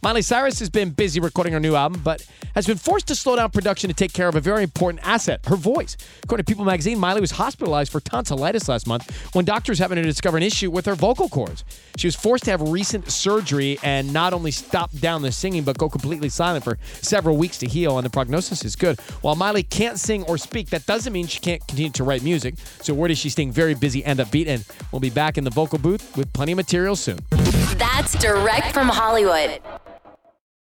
Miley Cyrus has been busy recording her new album, but has been forced to slow down production to take care of a very important asset, her voice. According to People magazine, Miley was hospitalized for tonsillitis last month when doctors happened to discover an issue with her vocal cords. She was forced to have recent surgery and not only stop down the singing, but go completely silent for several weeks to heal, and the prognosis is good. While Miley can't sing or speak, that doesn't mean she can't continue to write music. So where does she staying very busy and upbeat, and we'll be back in the vocal booth with plenty of material soon. That's direct from Hollywood.